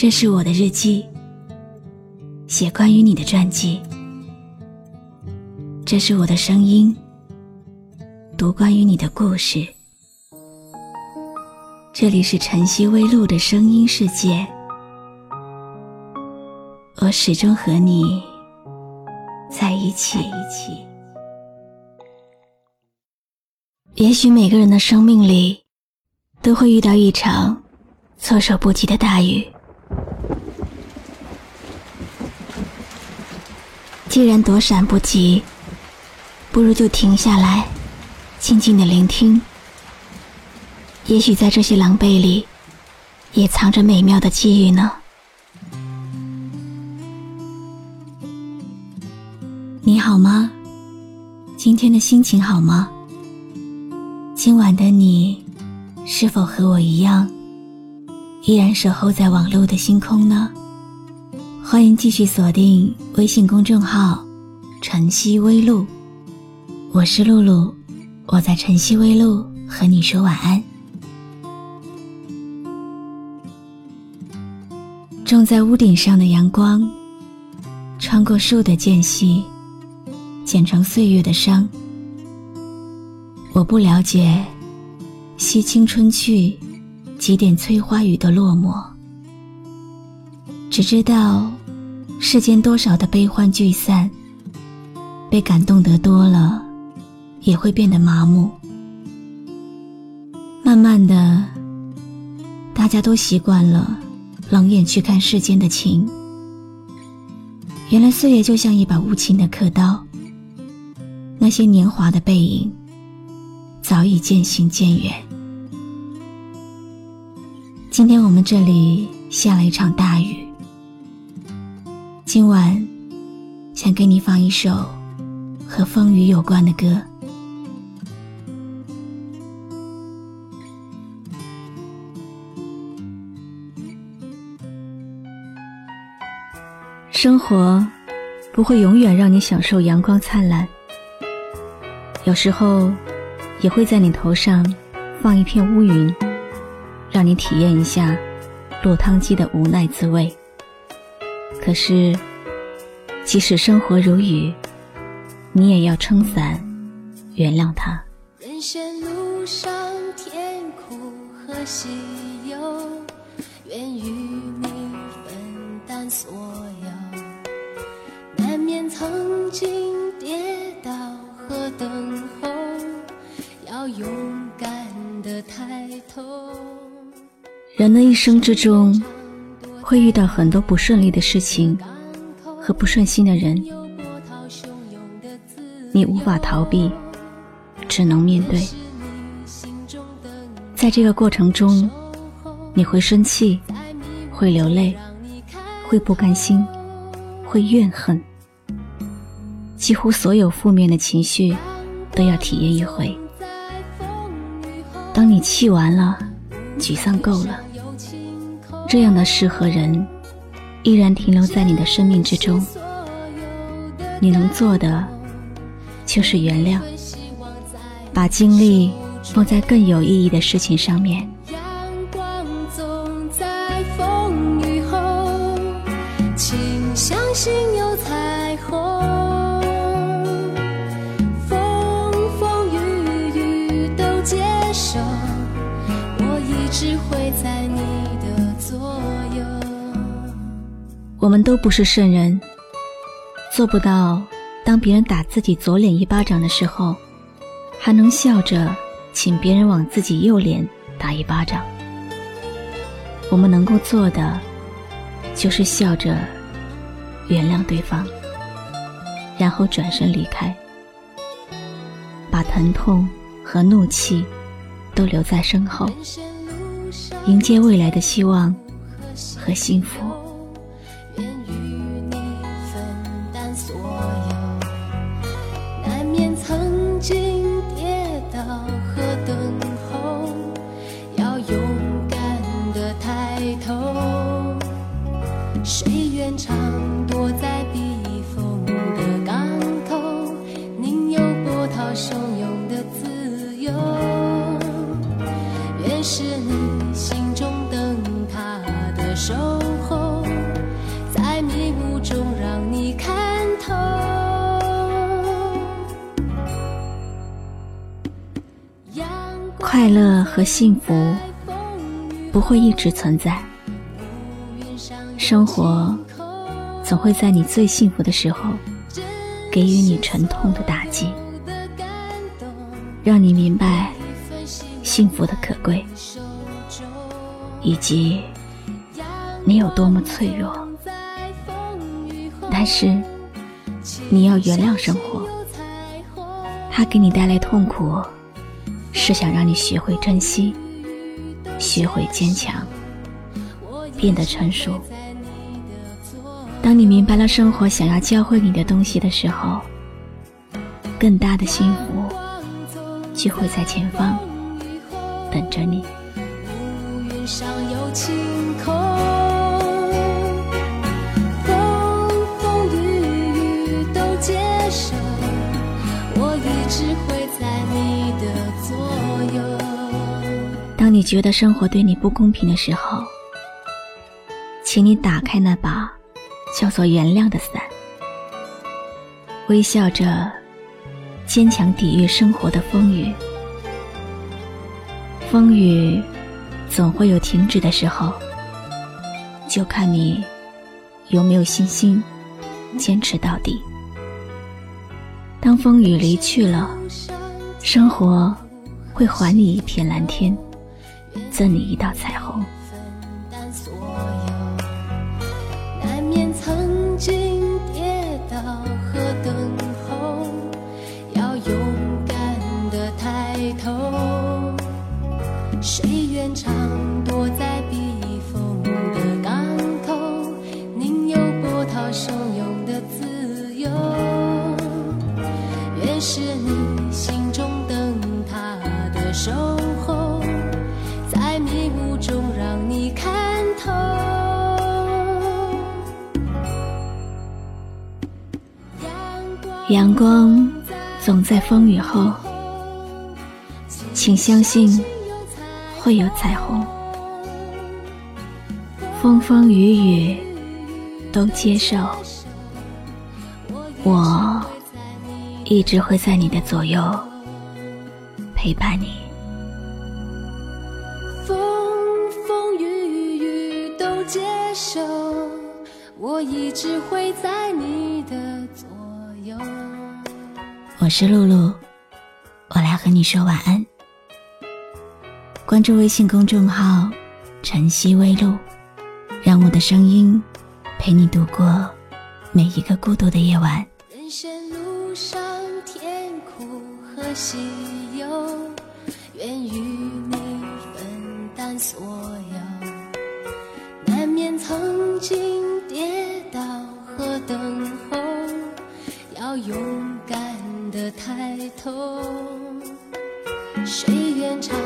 这是我的日记，写关于你的传记。这是我的声音，读关于你的故事。这里是晨曦微露的声音世界，我始终和你在一起。也许每个人的生命里，都会遇到一场措手不及的大雨。既然躲闪不及，不如就停下来，静静的聆听。也许在这些狼狈里，也藏着美妙的机遇呢。你好吗？今天的心情好吗？今晚的你，是否和我一样，依然守候在网络的星空呢？欢迎继续锁定微信公众号“晨曦微露”，我是露露，我在晨曦微露和你说晚安。种在屋顶上的阳光，穿过树的间隙，剪成岁月的伤。我不了解，惜青春去，几点催花雨的落寞。只知道，世间多少的悲欢聚散，被感动得多了，也会变得麻木。慢慢的，大家都习惯了冷眼去看世间的情。原来岁月就像一把无情的刻刀，那些年华的背影。早已渐行渐远。今天我们这里下了一场大雨。今晚想给你放一首和风雨有关的歌。生活不会永远让你享受阳光灿烂，有时候。也会在你头上放一片乌云，让你体验一下落汤鸡的无奈滋味。可是，即使生活如雨，你也要撑伞，原谅他。人生路上甜苦和喜忧，愿与你分担所有。难免曾经跌倒和等候。要勇敢的抬头。人的一生之中，会遇到很多不顺利的事情和不顺心的人，你无法逃避，只能面对。在这个过程中，你会生气，会流泪，会不甘心，会怨恨，几乎所有负面的情绪都要体验一回。当你气完了，沮丧够了，这样的事和人依然停留在你的生命之中。你能做的就是原谅，把精力放在更有意义的事情上面。我们都不是圣人，做不到当别人打自己左脸一巴掌的时候，还能笑着请别人往自己右脸打一巴掌。我们能够做的，就是笑着原谅对方，然后转身离开，把疼痛和怒气都留在身后，迎接未来的希望和幸福。回头谁愿常躲在避风的港口宁有波涛汹涌的自由。愿是你心中灯塔的守候在迷雾中让你看透。阳光快乐和幸福不会一直存在，生活总会在你最幸福的时候给予你沉痛的打击，让你明白幸福的可贵，以及你有多么脆弱。但是你要原谅生活，它给你带来痛苦。是想让你学会珍惜，学会坚强，变得成熟。当你明白了生活想要教会你的东西的时候，更大的幸福就会在前方等着你。无缘上有晴空当你觉得生活对你不公平的时候，请你打开那把叫做原谅的伞，微笑着坚强抵御生活的风雨。风雨总会有停止的时候，就看你有没有信心坚持到底。当风雨离去了，生活会还你一片蓝天。赠你一道彩虹。分担所有难免曾经跌倒和等候，要勇敢的抬头。谁愿常躲在避风的港口？宁有波涛汹涌的自由。越是你心中灯塔的守阳光总在风雨后，请相信会有彩虹。风风雨雨都接受，我一直会在你的左右陪伴你。风风雨雨都接受，我一直会在你的左。我是露露，我来和你说晚安。关注微信公众号“晨曦微露”，让我的声音陪你度过每一个孤独的夜晚。人生路上甜苦和喜忧，愿与你分担所有。难免曾经跌倒和等。要勇敢的抬头，谁愿唱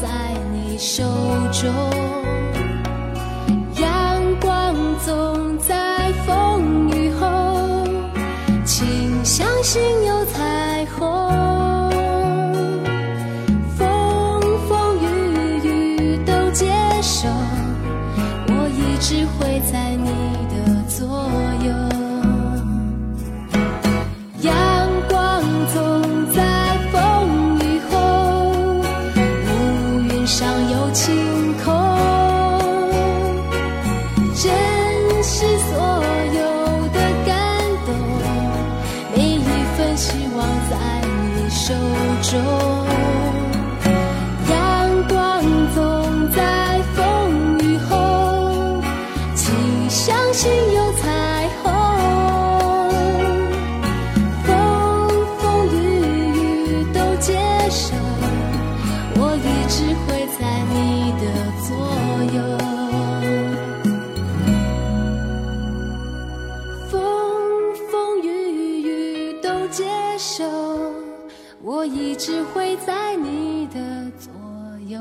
在你手中。阳光总在风雨后，请相信手，我一直会在你的左右。